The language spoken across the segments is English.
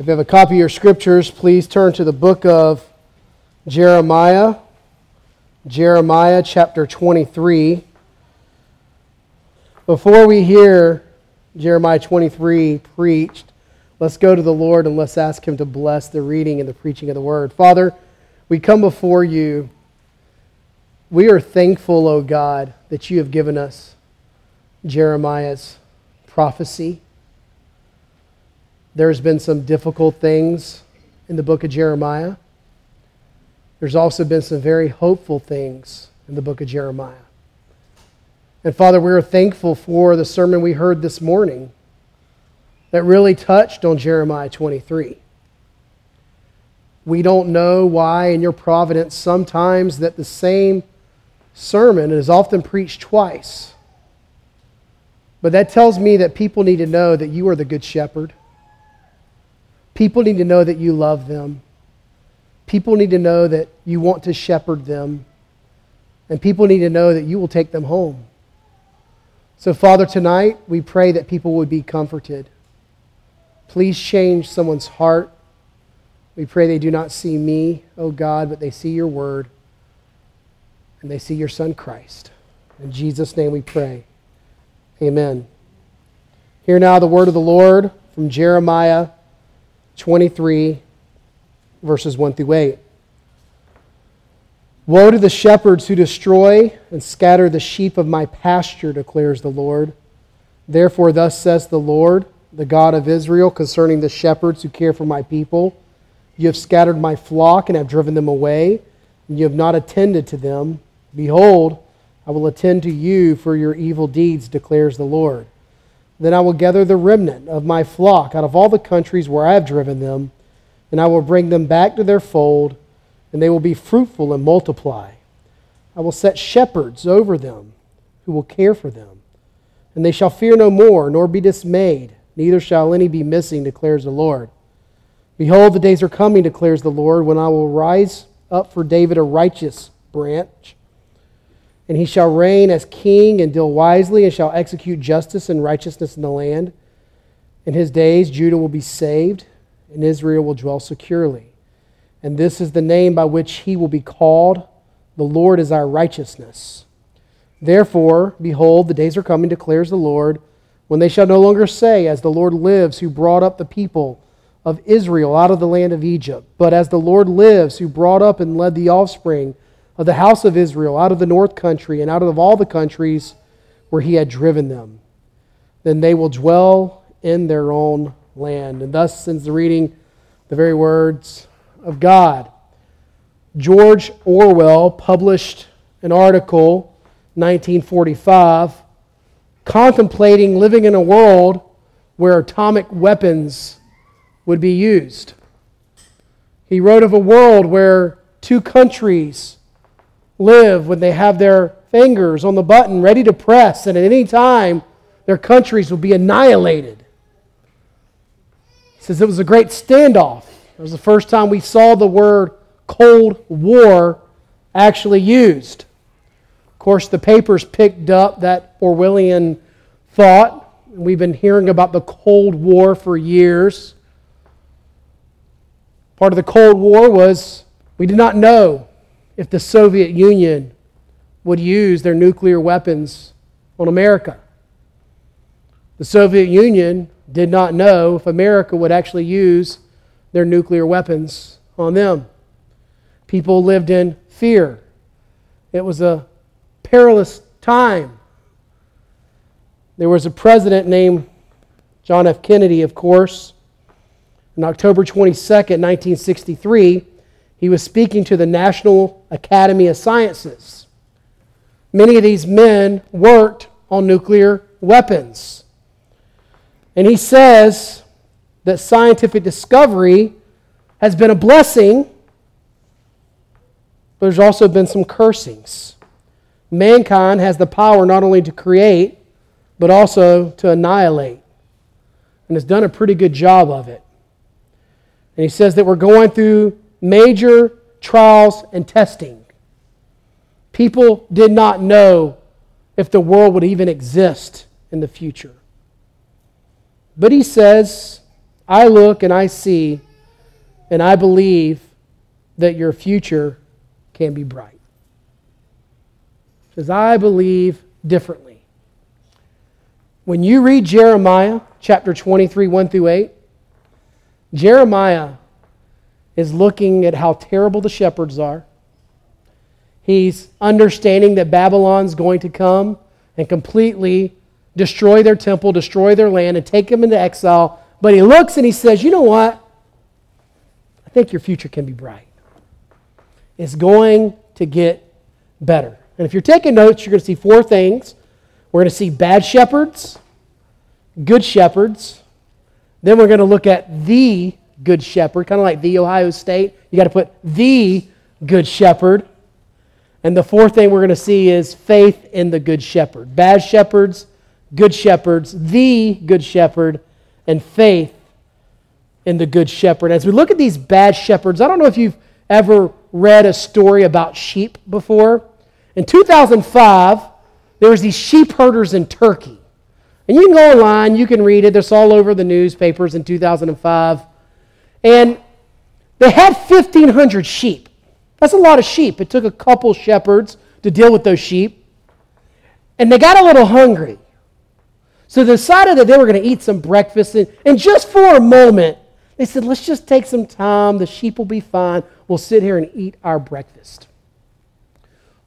If you have a copy of your scriptures, please turn to the book of Jeremiah, Jeremiah chapter 23. Before we hear Jeremiah 23 preached, let's go to the Lord and let's ask Him to bless the reading and the preaching of the word. Father, we come before you. We are thankful, O God, that you have given us Jeremiah's prophecy. There's been some difficult things in the book of Jeremiah. There's also been some very hopeful things in the book of Jeremiah. And Father, we are thankful for the sermon we heard this morning that really touched on Jeremiah 23. We don't know why, in your providence, sometimes that the same sermon is often preached twice. But that tells me that people need to know that you are the Good Shepherd People need to know that you love them. People need to know that you want to shepherd them. And people need to know that you will take them home. So, Father, tonight we pray that people would be comforted. Please change someone's heart. We pray they do not see me, oh God, but they see your word and they see your Son Christ. In Jesus' name we pray. Amen. Hear now the word of the Lord from Jeremiah 23, verses 1 through 8. Woe to the shepherds who destroy and scatter the sheep of my pasture, declares the Lord. Therefore, thus says the Lord, the God of Israel, concerning the shepherds who care for my people You have scattered my flock and have driven them away, and you have not attended to them. Behold, I will attend to you for your evil deeds, declares the Lord. Then I will gather the remnant of my flock out of all the countries where I have driven them, and I will bring them back to their fold, and they will be fruitful and multiply. I will set shepherds over them who will care for them, and they shall fear no more, nor be dismayed, neither shall any be missing, declares the Lord. Behold, the days are coming, declares the Lord, when I will rise up for David a righteous branch and he shall reign as king and deal wisely and shall execute justice and righteousness in the land. In his days, Judah will be saved, and Israel will dwell securely. And this is the name by which he will be called The Lord is our righteousness. Therefore, behold, the days are coming, declares the Lord, when they shall no longer say, As the Lord lives, who brought up the people of Israel out of the land of Egypt, but as the Lord lives, who brought up and led the offspring of the house of Israel out of the north country and out of all the countries where he had driven them. Then they will dwell in their own land. And thus sends the reading the very words of God. George Orwell published an article, 1945, contemplating living in a world where atomic weapons would be used. He wrote of a world where two countries live when they have their fingers on the button ready to press, and at any time their countries will be annihilated. He says it was a great standoff. It was the first time we saw the word Cold War actually used. Of course, the papers picked up that Orwellian thought. We've been hearing about the Cold War for years. Part of the Cold War was we did not know if the Soviet Union would use their nuclear weapons on America. The Soviet Union did not know if America would actually use their nuclear weapons on them. People lived in fear. It was a perilous time. There was a president named John F. Kennedy, of course. On October 22nd, 1963, he was speaking to the National Academy of Sciences. Many of these men worked on nuclear weapons. And he says that scientific discovery has been a blessing, but there's also been some cursings. Mankind has the power not only to create, but also to annihilate, and has done a pretty good job of it. And he says that we're going through major trials and testing. People did not know if the world would even exist in the future. But he says, I look and I see and I believe that your future can be bright. Because I believe differently. When you read Jeremiah chapter 23, 1 through 8, Jeremiah is looking at how terrible the shepherds are. He's understanding that Babylon's going to come and completely destroy their temple, destroy their land, and take them into exile. But he looks and he says, You know what? I think your future can be bright. It's going to get better. And if you're taking notes, you're going to see four things. We're going to see bad shepherds, good shepherds. Then we're going to look at the good shepherd, kind of like the Ohio State. You got to put the good shepherd. And the fourth thing we're going to see is faith in the good shepherd. Bad shepherds, good shepherds, the good shepherd, and faith in the good shepherd. As we look at these bad shepherds, I don't know if you've ever read a story about sheep before. In 2005, there was these sheep herders in Turkey. And you can go online, you can read it. It's all over the newspapers in 2005. And they had 1,500 sheep. That's a lot of sheep. It took a couple shepherds to deal with those sheep. And they got a little hungry. So they decided that they were going to eat some breakfast. And, and just for a moment, they said, let's just take some time. The sheep will be fine. We'll sit here and eat our breakfast.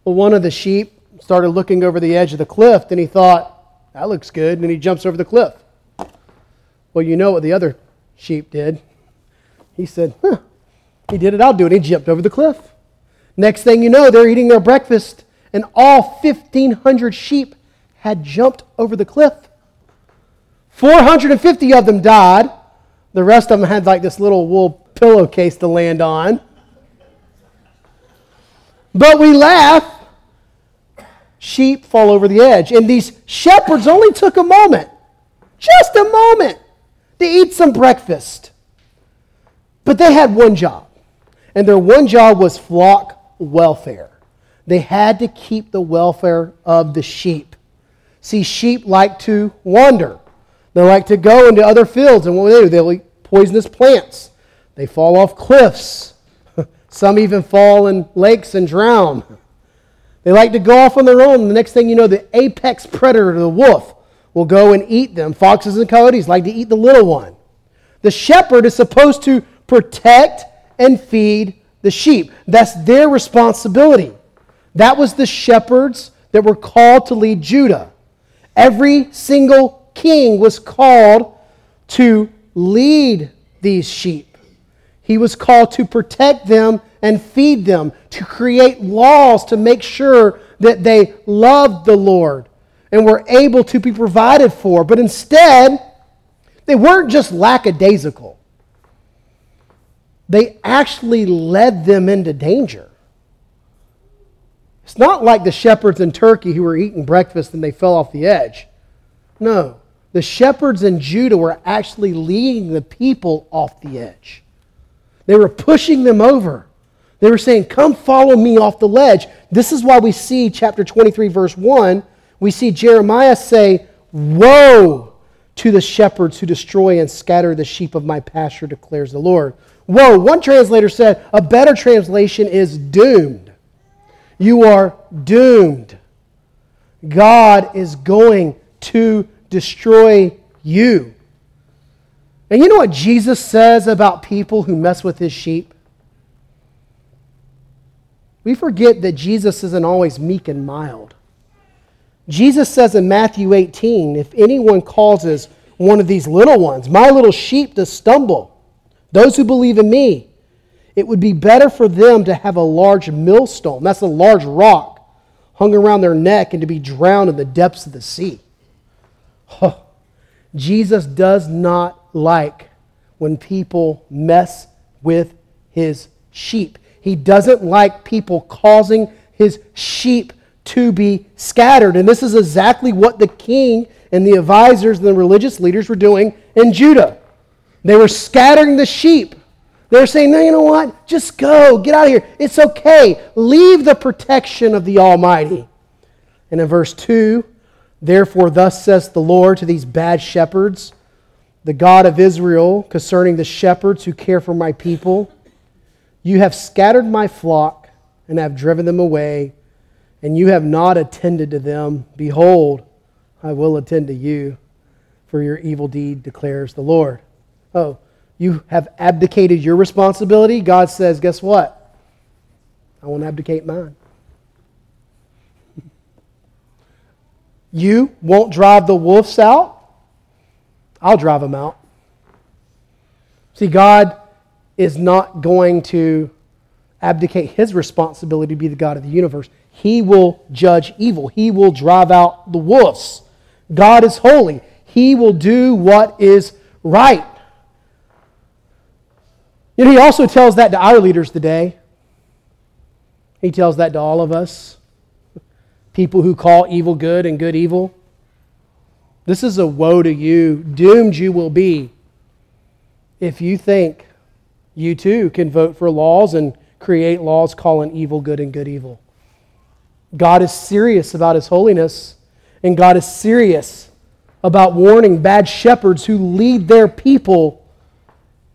Well, one of the sheep started looking over the edge of the cliff, and he thought, that looks good. And he jumps over the cliff. Well, you know what the other sheep did. He said, huh, he did it, I'll do it. He jumped over the cliff. Next thing you know, they're eating their breakfast, and all 1,500 sheep had jumped over the cliff. 450 of them died. The rest of them had like this little wool pillowcase to land on. But we laugh. Sheep fall over the edge. And these shepherds only took a moment, just a moment, to eat some breakfast. But they had one job. And their one job was flock welfare. They had to keep the welfare of the sheep. See, sheep like to wander. They like to go into other fields, and what they do? They'll eat poisonous plants. They fall off cliffs. Some even fall in lakes and drown. They like to go off on their own. The next thing you know, the apex predator, the wolf, will go and eat them. Foxes and coyotes like to eat the little one. The shepherd is supposed to protect and feed the sheep. That's their responsibility. That was the shepherds that were called to lead Judah. Every single king was called to lead these sheep. He was called to protect them and feed them, to create laws to make sure that they loved the Lord and were able to be provided for. But instead, they weren't just lackadaisical they actually led them into danger. It's not like the shepherds in Turkey who were eating breakfast and they fell off the edge. No, the shepherds in Judah were actually leading the people off the edge. They were pushing them over. They were saying, Come follow me off the ledge. This is why we see chapter 23, verse 1. We see Jeremiah say, Woe to the shepherds who destroy and scatter the sheep of my pasture, declares the Lord. Whoa, one translator said a better translation is doomed. You are doomed. God is going to destroy you. And you know what Jesus says about people who mess with his sheep? We forget that Jesus isn't always meek and mild. Jesus says in Matthew 18 if anyone causes one of these little ones, my little sheep, to stumble, those who believe in me, it would be better for them to have a large millstone, that's a large rock, hung around their neck and to be drowned in the depths of the sea. Oh, Jesus does not like when people mess with his sheep. He doesn't like people causing his sheep to be scattered. And this is exactly what the king and the advisors and the religious leaders were doing in Judah. They were scattering the sheep. They were saying, No, you know what? Just go. Get out of here. It's okay. Leave the protection of the Almighty. And in verse 2, therefore, thus says the Lord to these bad shepherds the God of Israel, concerning the shepherds who care for my people. You have scattered my flock and have driven them away, and you have not attended to them. Behold, I will attend to you, for your evil deed declares the Lord. Oh, you have abdicated your responsibility. God says, guess what? I won't abdicate mine. You won't drive the wolves out. I'll drive them out. See, God is not going to abdicate his responsibility to be the God of the universe. He will judge evil, he will drive out the wolves. God is holy, he will do what is right. You know, he also tells that to our leaders today. He tells that to all of us. People who call evil good and good evil. This is a woe to you. Doomed you will be if you think you too can vote for laws and create laws calling evil good and good evil. God is serious about his holiness, and God is serious about warning bad shepherds who lead their people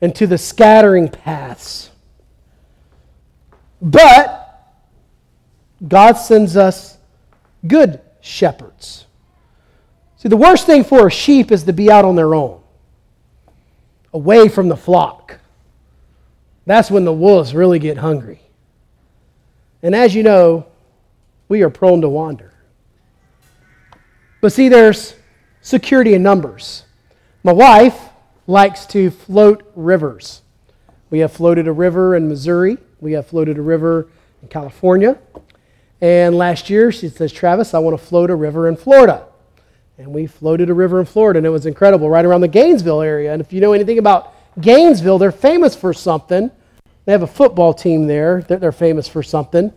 into the scattering paths. But God sends us good shepherds. See, the worst thing for a sheep is to be out on their own, away from the flock. That's when the wolves really get hungry. And as you know, we are prone to wander. But see, there's security in numbers. My wife likes to float rivers. We have floated a river in Missouri, we have floated a river in California. And last year, she says, Travis, I want to float a river in Florida. And we floated a river in Florida, and it was incredible, right around the Gainesville area. And if you know anything about Gainesville, they're famous for something. They have a football team there, they're famous for something.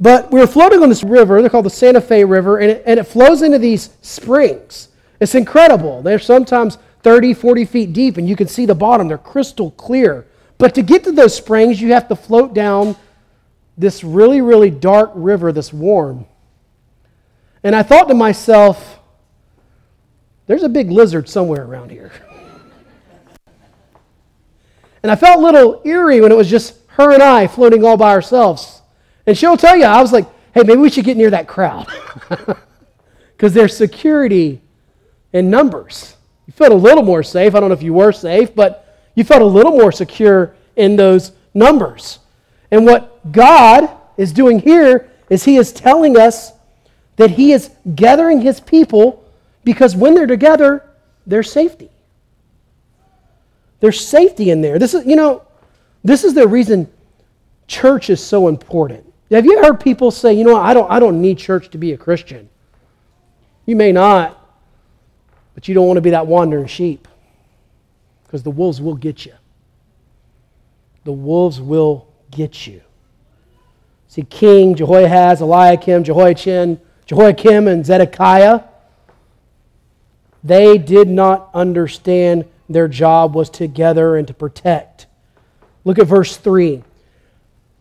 But we were floating on this river, they're called the Santa Fe River, and it, and it flows into these springs. It's incredible. They're sometimes 30, 40 feet deep, and you can see the bottom. They're crystal clear. But to get to those springs, you have to float down this really, really dark river that's warm. And I thought to myself, there's a big lizard somewhere around here. and I felt a little eerie when it was just her and I floating all by ourselves. And she'll tell you, I was like, hey, maybe we should get near that crowd. Because there's security in numbers. You felt a little more safe. I don't know if you were safe, but you felt a little more secure in those numbers. And what God is doing here is He is telling us that He is gathering His people because when they're together, there's safety. There's safety in there. This is, you know, this is the reason church is so important. Have you heard people say, you know, I don't, I don't need church to be a Christian? You may not, but you don't want to be that wandering sheep because the wolves will get you. The wolves will get you. See, King Jehoahaz, Eliakim, Jehoiachin, Jehoiakim, and Zedekiah, they did not understand their job was to gather and to protect. Look at verse 3.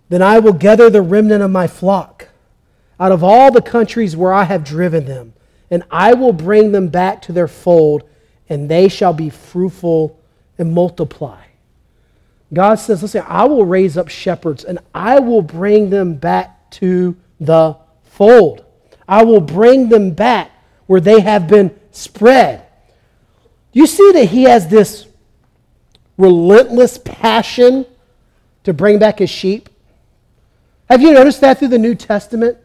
Then I will gather the remnant of my flock out of all the countries where I have driven them and I will bring them back to their fold, and they shall be fruitful and multiply. God says, listen, I will raise up shepherds, and I will bring them back to the fold. I will bring them back where they have been spread. You see that he has this relentless passion to bring back his sheep? Have you noticed that through the New Testament?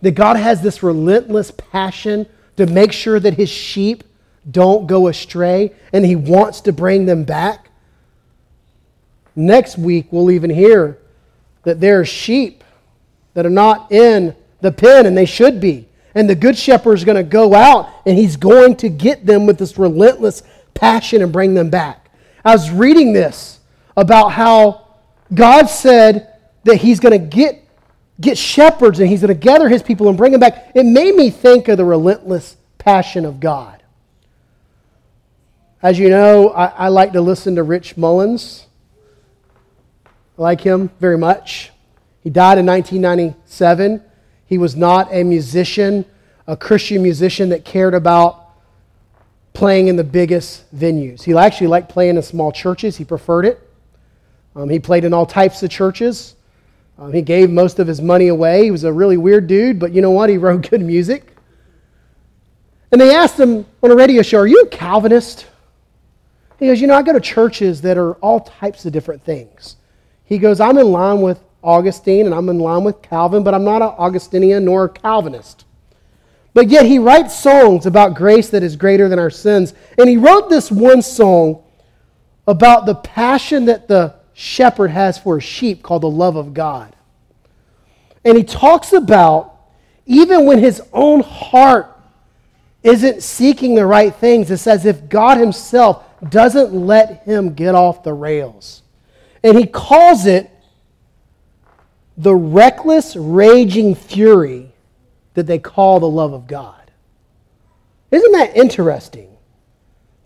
That God has this relentless passion to make sure that his sheep don't go astray and he wants to bring them back. Next week, we'll even hear that there are sheep that are not in the pen and they should be. And the good shepherd is going to go out and he's going to get them with this relentless passion and bring them back. I was reading this about how God said that he's going to get get shepherds and he's going to gather his people and bring them back. It made me think of the relentless passion of God. As you know, I, I like to listen to Rich Mullins. I like him very much. He died in 1997. He was not a musician, a Christian musician that cared about playing in the biggest venues. He actually liked playing in small churches, he preferred it. Um, he played in all types of churches. Um, he gave most of his money away. He was a really weird dude, but you know what? He wrote good music. And they asked him on a radio show, Are you a Calvinist? He goes, You know, I go to churches that are all types of different things. He goes, I'm in line with Augustine and I'm in line with Calvin, but I'm not an Augustinian nor a Calvinist. But yet he writes songs about grace that is greater than our sins. And he wrote this one song about the passion that the shepherd has for a sheep called the love of God. And he talks about even when his own heart isn't seeking the right things, it's as if God himself doesn't let him get off the rails. And he calls it the reckless, raging fury that they call the love of God. Isn't that interesting?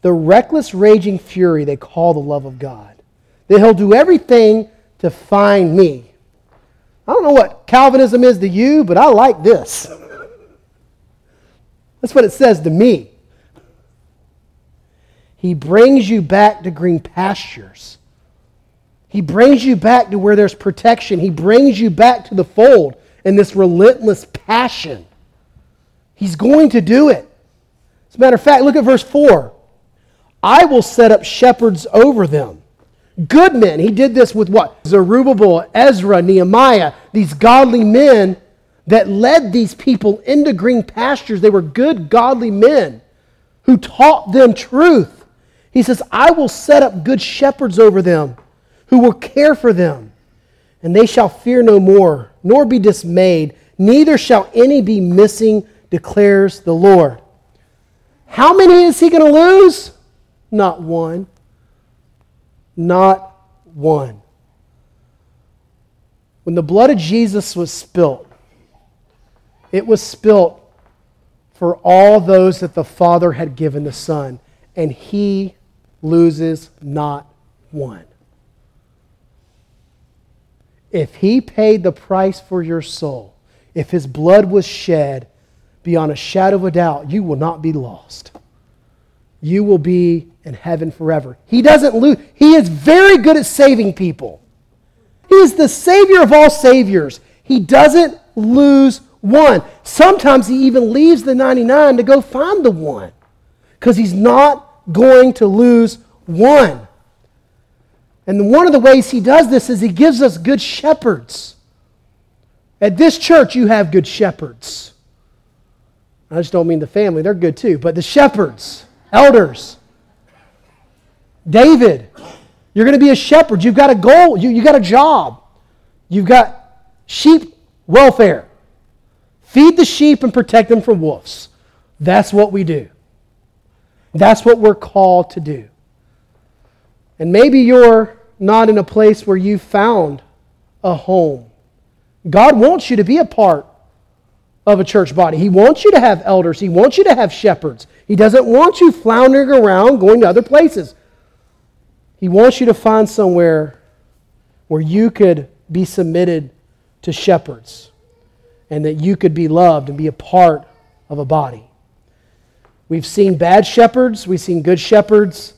The reckless, raging fury they call the love of God. That he'll do everything to find me. I don't know what Calvinism is to you, but I like this. That's what it says to me. He brings you back to green pastures. He brings you back to where there's protection. He brings you back to the fold in this relentless passion. He's going to do it. As a matter of fact, look at verse 4. I will set up shepherds over them. Good men. He did this with what? Zerubbabel, Ezra, Nehemiah, these godly men that led these people into green pastures. They were good, godly men who taught them truth. He says, I will set up good shepherds over them who will care for them. And they shall fear no more, nor be dismayed, neither shall any be missing, declares the Lord. How many is he going to lose? Not one. Not one. When the blood of Jesus was spilt, it was spilt for all those that the Father had given the Son, and he loses not one. If he paid the price for your soul, if his blood was shed, beyond a shadow of a doubt, you will not be lost. You will be in heaven forever. He doesn't lose. He is very good at saving people. He is the Savior of all Saviors. He doesn't lose one. Sometimes he even leaves the 99 to go find the one because he's not going to lose one. And one of the ways he does this is he gives us good shepherds. At this church, you have good shepherds. I just don't mean the family, they're good too, but the shepherds, elders. David, you're going to be a shepherd. You've got a goal, you, you got a job, you've got sheep welfare. Feed the sheep and protect them from wolves. That's what we do. That's what we're called to do. And maybe you're not in a place where you found a home. God wants you to be a part of a church body. He wants you to have elders, He wants you to have shepherds. He doesn't want you floundering around going to other places. He wants you to find somewhere where you could be submitted to shepherds and that you could be loved and be a part of a body. We've seen bad shepherds, we've seen good shepherds.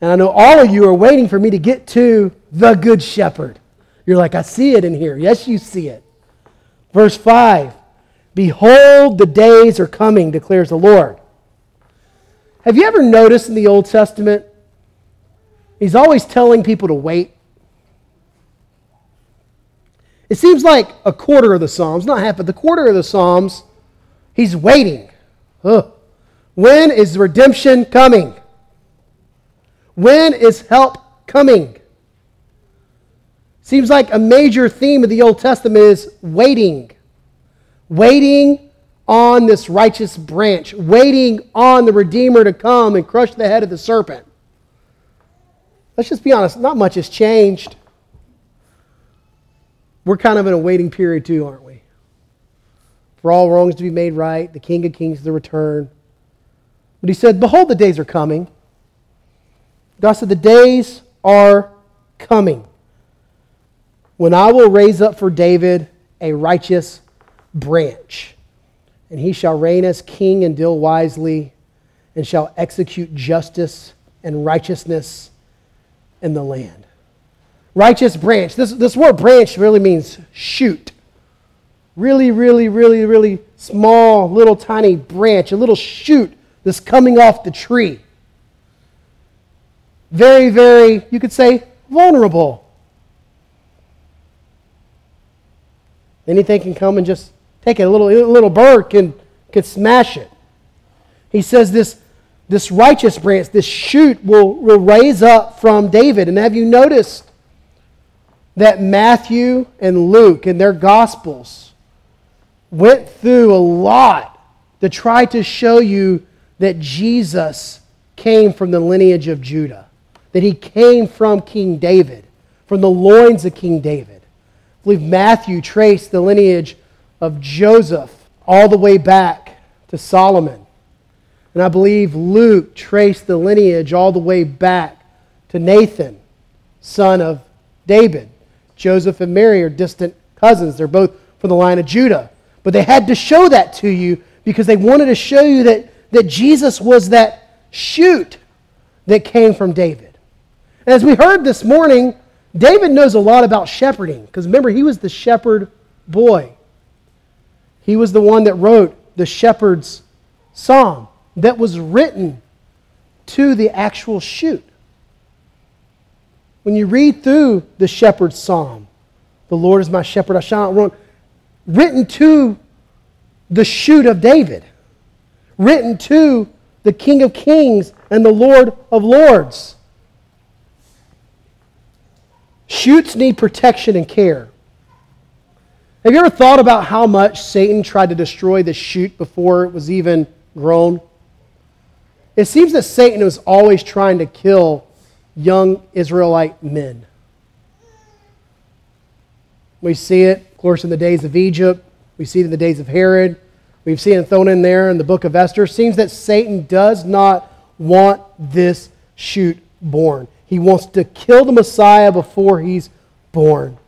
And I know all of you are waiting for me to get to the Good Shepherd. You're like, I see it in here. Yes, you see it. Verse 5 Behold, the days are coming, declares the Lord. Have you ever noticed in the Old Testament, he's always telling people to wait? It seems like a quarter of the Psalms, not half, but the quarter of the Psalms, he's waiting. Ugh. When is redemption coming? When is help coming? Seems like a major theme of the Old Testament is waiting. Waiting on this righteous branch, waiting on the Redeemer to come and crush the head of the serpent. Let's just be honest, not much has changed. We're kind of in a waiting period too, aren't we? For all wrongs to be made right, the King of Kings to return. But he said, Behold, the days are coming God said, The days are coming when I will raise up for David a righteous branch, and he shall reign as king and deal wisely, and shall execute justice and righteousness in the land. Righteous branch. This, this word branch really means shoot. Really, really, really, really small, little tiny branch, a little shoot that's coming off the tree. Very, very, you could say, vulnerable. Anything can come and just A little, a little bird can, can smash it. He says this, this righteous branch, this shoot, will, will raise up from David. And have you noticed that Matthew and Luke in their Gospels went through a lot to try to show you that Jesus came from the lineage of Judah, that he came from King David, from the loins of King David. I believe Matthew traced the lineage of Joseph all the way back to Solomon. And I believe Luke traced the lineage all the way back to Nathan, son of David. Joseph and Mary are distant cousins. They're both from the line of Judah. But they had to show that to you because they wanted to show you that, that Jesus was that shoot that came from David. And as we heard this morning, David knows a lot about shepherding because remember, he was the shepherd boy. He was the one that wrote the shepherd's psalm that was written to the actual shoot. When you read through the shepherd's psalm, the Lord is my shepherd, I shall not run, written to the shoot of David, written to the King of Kings and the Lord of Lords. Shoots need protection and care. Have you ever thought about how much Satan tried to destroy the shoot before it was even grown? It seems that Satan was always trying to kill young Israelite men. We see it, of course, in the days of Egypt. We see it in the days of Herod. We've seen it thrown in there in the book of Esther. It seems that Satan does not want this shoot born. He wants to kill the Messiah before he's born.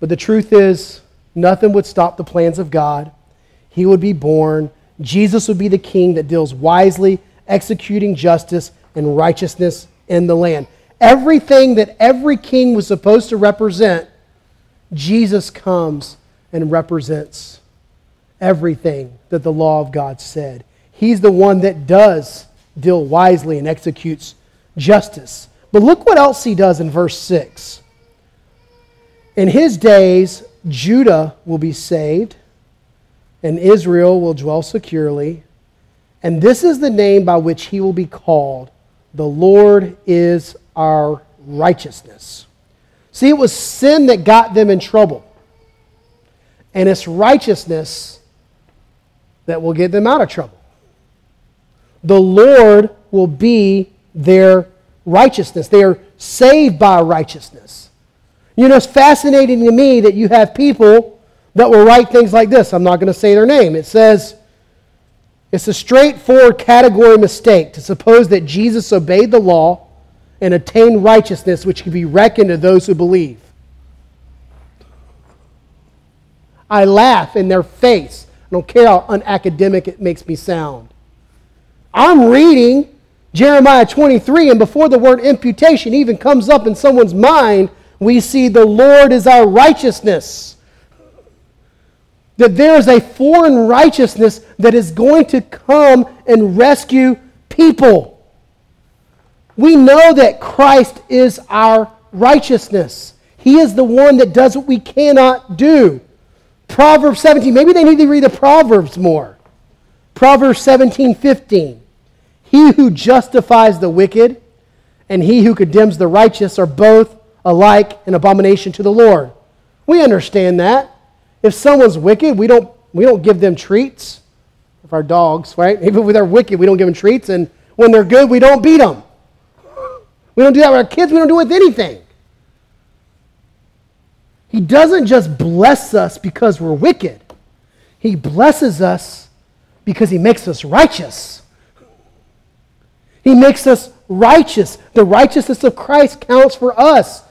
But the truth is, nothing would stop the plans of God. He would be born. Jesus would be the king that deals wisely, executing justice and righteousness in the land. Everything that every king was supposed to represent, Jesus comes and represents everything that the law of God said. He's the one that does deal wisely and executes justice. But look what else he does in verse 6. In his days, Judah will be saved, and Israel will dwell securely. And this is the name by which he will be called the Lord is our righteousness. See, it was sin that got them in trouble. And it's righteousness that will get them out of trouble. The Lord will be their righteousness. They are saved by righteousness. You know, it's fascinating to me that you have people that will write things like this. I'm not going to say their name. It says, it's a straightforward category mistake to suppose that Jesus obeyed the law and attained righteousness which can be reckoned to those who believe. I laugh in their face. I don't care how unacademic it makes me sound. I'm reading Jeremiah 23, and before the word imputation even comes up in someone's mind, we see the Lord is our righteousness that there is a foreign righteousness that is going to come and rescue people. We know that Christ is our righteousness. He is the one that does what we cannot do. Proverbs 17, maybe they need to read the Proverbs more. Proverbs 17, 15. He who justifies the wicked and he who condemns the righteous are both alike an abomination to the Lord. We understand that. If someone's wicked, we don't, we don't give them treats. If our dogs, right? Even if they're wicked, we don't give them treats. And when they're good, we don't beat them. We don't do that with our kids. We don't do it with anything. He doesn't just bless us because we're wicked. He blesses us because he makes us righteous. He makes us righteous. The righteousness of Christ counts for us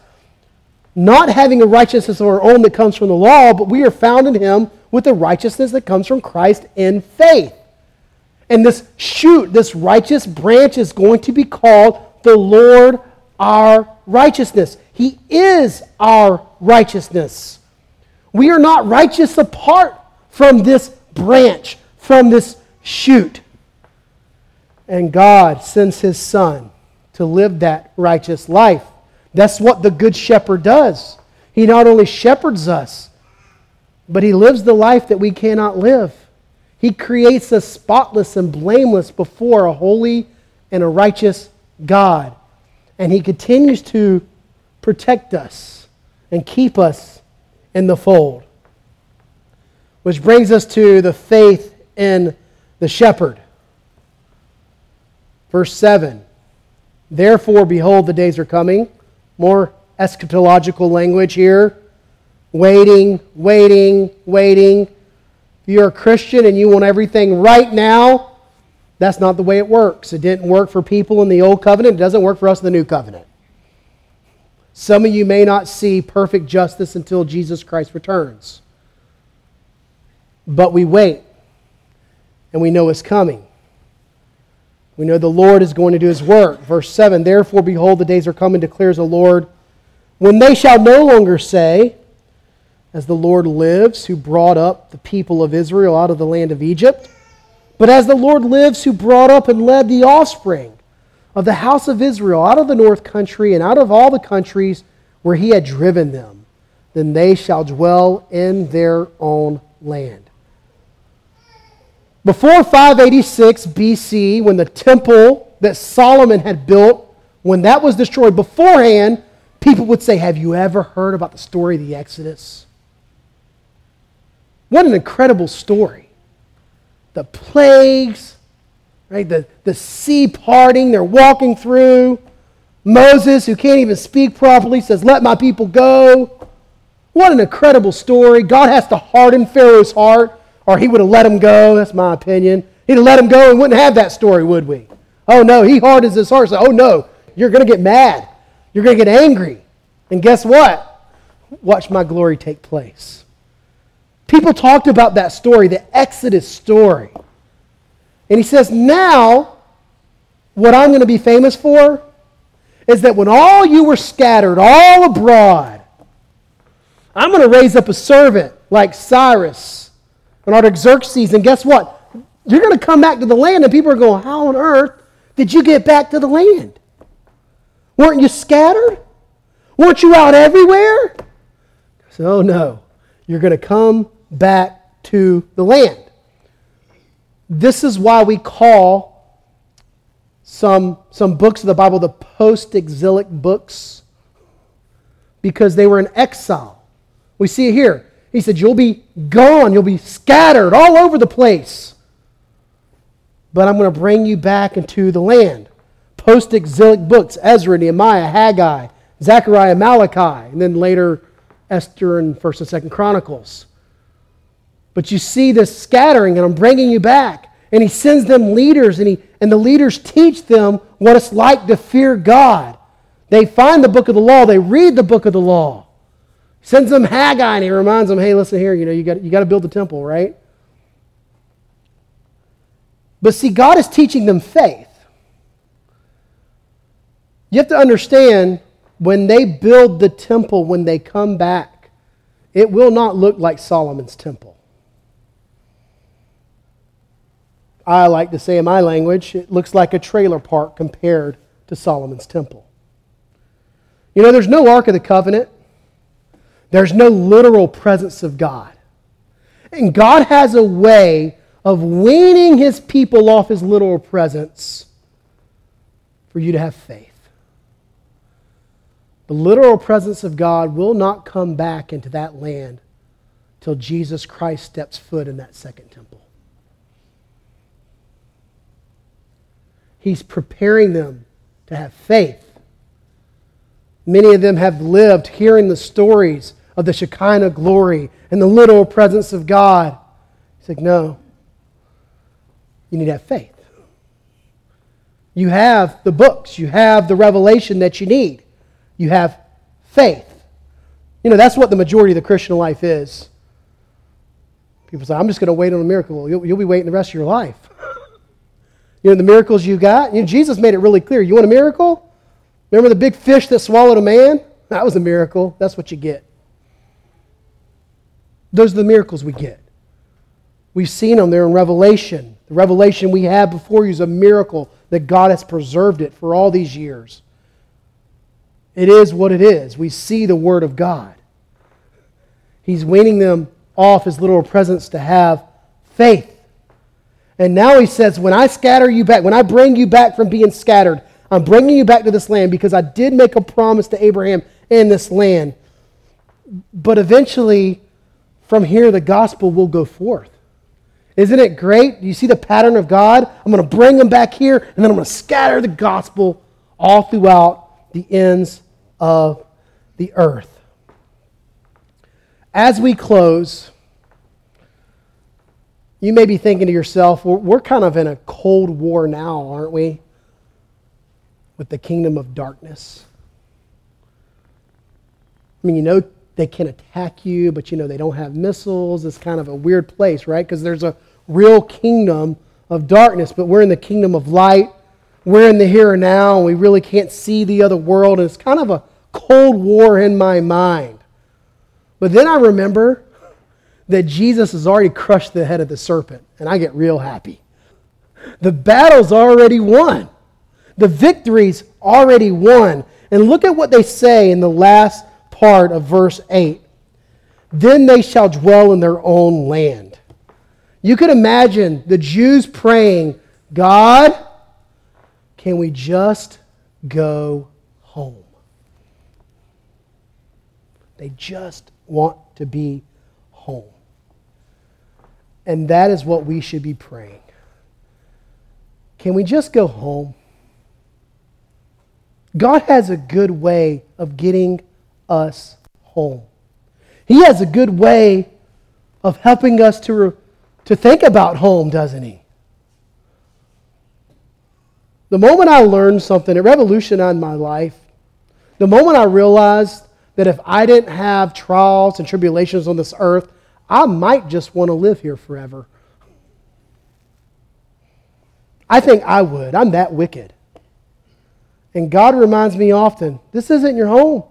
not having a righteousness of our own that comes from the law, but we are found in him with the righteousness that comes from Christ in faith. And this shoot, this righteous branch is going to be called the Lord our righteousness. He is our righteousness. We are not righteous apart from this branch, from this shoot. And God sends his son to live that righteous life. That's what the good shepherd does. He not only shepherds us, but he lives the life that we cannot live. He creates us spotless and blameless before a holy and a righteous God. And he continues to protect us and keep us in the fold. Which brings us to the faith in the shepherd. Verse 7 Therefore, behold, the days are coming. More eschatological language here. Waiting, waiting, waiting. If you're a Christian and you want everything right now, that's not the way it works. It didn't work for people in the old covenant, it doesn't work for us in the new covenant. Some of you may not see perfect justice until Jesus Christ returns. But we wait, and we know it's coming. We know the Lord is going to do his work. Verse 7 Therefore, behold, the days are coming, declares the Lord, when they shall no longer say, As the Lord lives, who brought up the people of Israel out of the land of Egypt, but as the Lord lives, who brought up and led the offspring of the house of Israel out of the north country and out of all the countries where he had driven them, then they shall dwell in their own land. Before 586 BC, when the temple that Solomon had built, when that was destroyed beforehand, people would say, Have you ever heard about the story of the Exodus? What an incredible story. The plagues, right? The, the sea parting, they're walking through. Moses, who can't even speak properly, says, Let my people go. What an incredible story. God has to harden Pharaoh's heart, or he would have let him go. That's my opinion. He'd have let him go and wouldn't have that story, would we? Oh no, he hardens his heart. So, oh no, you're going to get mad. You're going to get angry. And guess what? Watch my glory take place. People talked about that story, the Exodus story. And he says, Now, what I'm going to be famous for is that when all you were scattered all abroad, I'm going to raise up a servant like Cyrus and Artaxerxes. And guess what? You're going to come back to the land, and people are going, How on earth did you get back to the land? Weren't you scattered? Weren't you out everywhere? So, oh, no. You're going to come back to the land. This is why we call some, some books of the Bible the post exilic books, because they were in exile. We see it here. He said, You'll be gone, you'll be scattered all over the place. But I'm going to bring you back into the land. Post exilic books Ezra, Nehemiah, Haggai, Zechariah, Malachi, and then later Esther and 1st and 2nd Chronicles. But you see this scattering, and I'm bringing you back. And he sends them leaders, and, he, and the leaders teach them what it's like to fear God. They find the book of the law, they read the book of the law. Sends them Haggai, and he reminds them, hey, listen here, you know, you got, you got to build the temple, right? But see, God is teaching them faith. You have to understand when they build the temple, when they come back, it will not look like Solomon's temple. I like to say in my language, it looks like a trailer park compared to Solomon's temple. You know, there's no Ark of the Covenant, there's no literal presence of God. And God has a way of weaning his people off his literal presence for you to have faith. The literal presence of God will not come back into that land till Jesus Christ steps foot in that second temple. He's preparing them to have faith. Many of them have lived hearing the stories of the Shekinah glory and the literal presence of God. He's like, no, you need to have faith. You have the books, you have the revelation that you need, you have faith. You know, that's what the majority of the Christian life is. People say, I'm just going to wait on a miracle. You'll, you'll be waiting the rest of your life. You know, the miracles you got? You know, Jesus made it really clear. You want a miracle? Remember the big fish that swallowed a man? That was a miracle. That's what you get. Those are the miracles we get. We've seen them there in Revelation. The revelation we have before you is a miracle that God has preserved it for all these years. It is what it is. We see the Word of God. He's weaning them off his little presents to have faith. And now he says, when I scatter you back, when I bring you back from being scattered, I'm bringing you back to this land because I did make a promise to Abraham in this land. But eventually, from here, the gospel will go forth. Isn't it great? You see the pattern of God? I'm going to bring them back here, and then I'm going to scatter the gospel all throughout the ends of the earth. As we close, you may be thinking to yourself, well, we're kind of in a cold war now, aren't we? With the kingdom of darkness. I mean, you know, they can attack you, but you know, they don't have missiles. It's kind of a weird place, right? Because there's a real kingdom of darkness, but we're in the kingdom of light. We're in the here and now, and we really can't see the other world. And it's kind of a cold war in my mind. But then I remember that Jesus has already crushed the head of the serpent, and I get real happy. The battle's already won. The victory's already won. And look at what they say in the last part of verse 8. Then they shall dwell in their own land. You could imagine the Jews praying, God, can we just go home? They just want to be home. And that is what we should be praying. Can we just go home? God has a good way of getting us home. He has a good way of helping us to, re- to think about home, doesn't He? The moment I learned something, it revolutionized my life. The moment I realized that if I didn't have trials and tribulations on this earth, I might just want to live here forever. I think I would. I'm that wicked. And God reminds me often this isn't your home.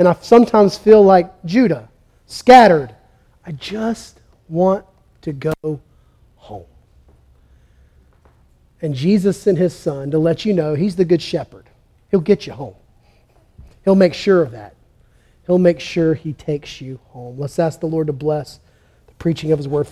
And I sometimes feel like Judah, scattered. I just want to go home. And Jesus sent his son to let you know he's the good shepherd. He'll get you home, he'll make sure of that. He'll make sure he takes you home. Let's ask the Lord to bless the preaching of his word.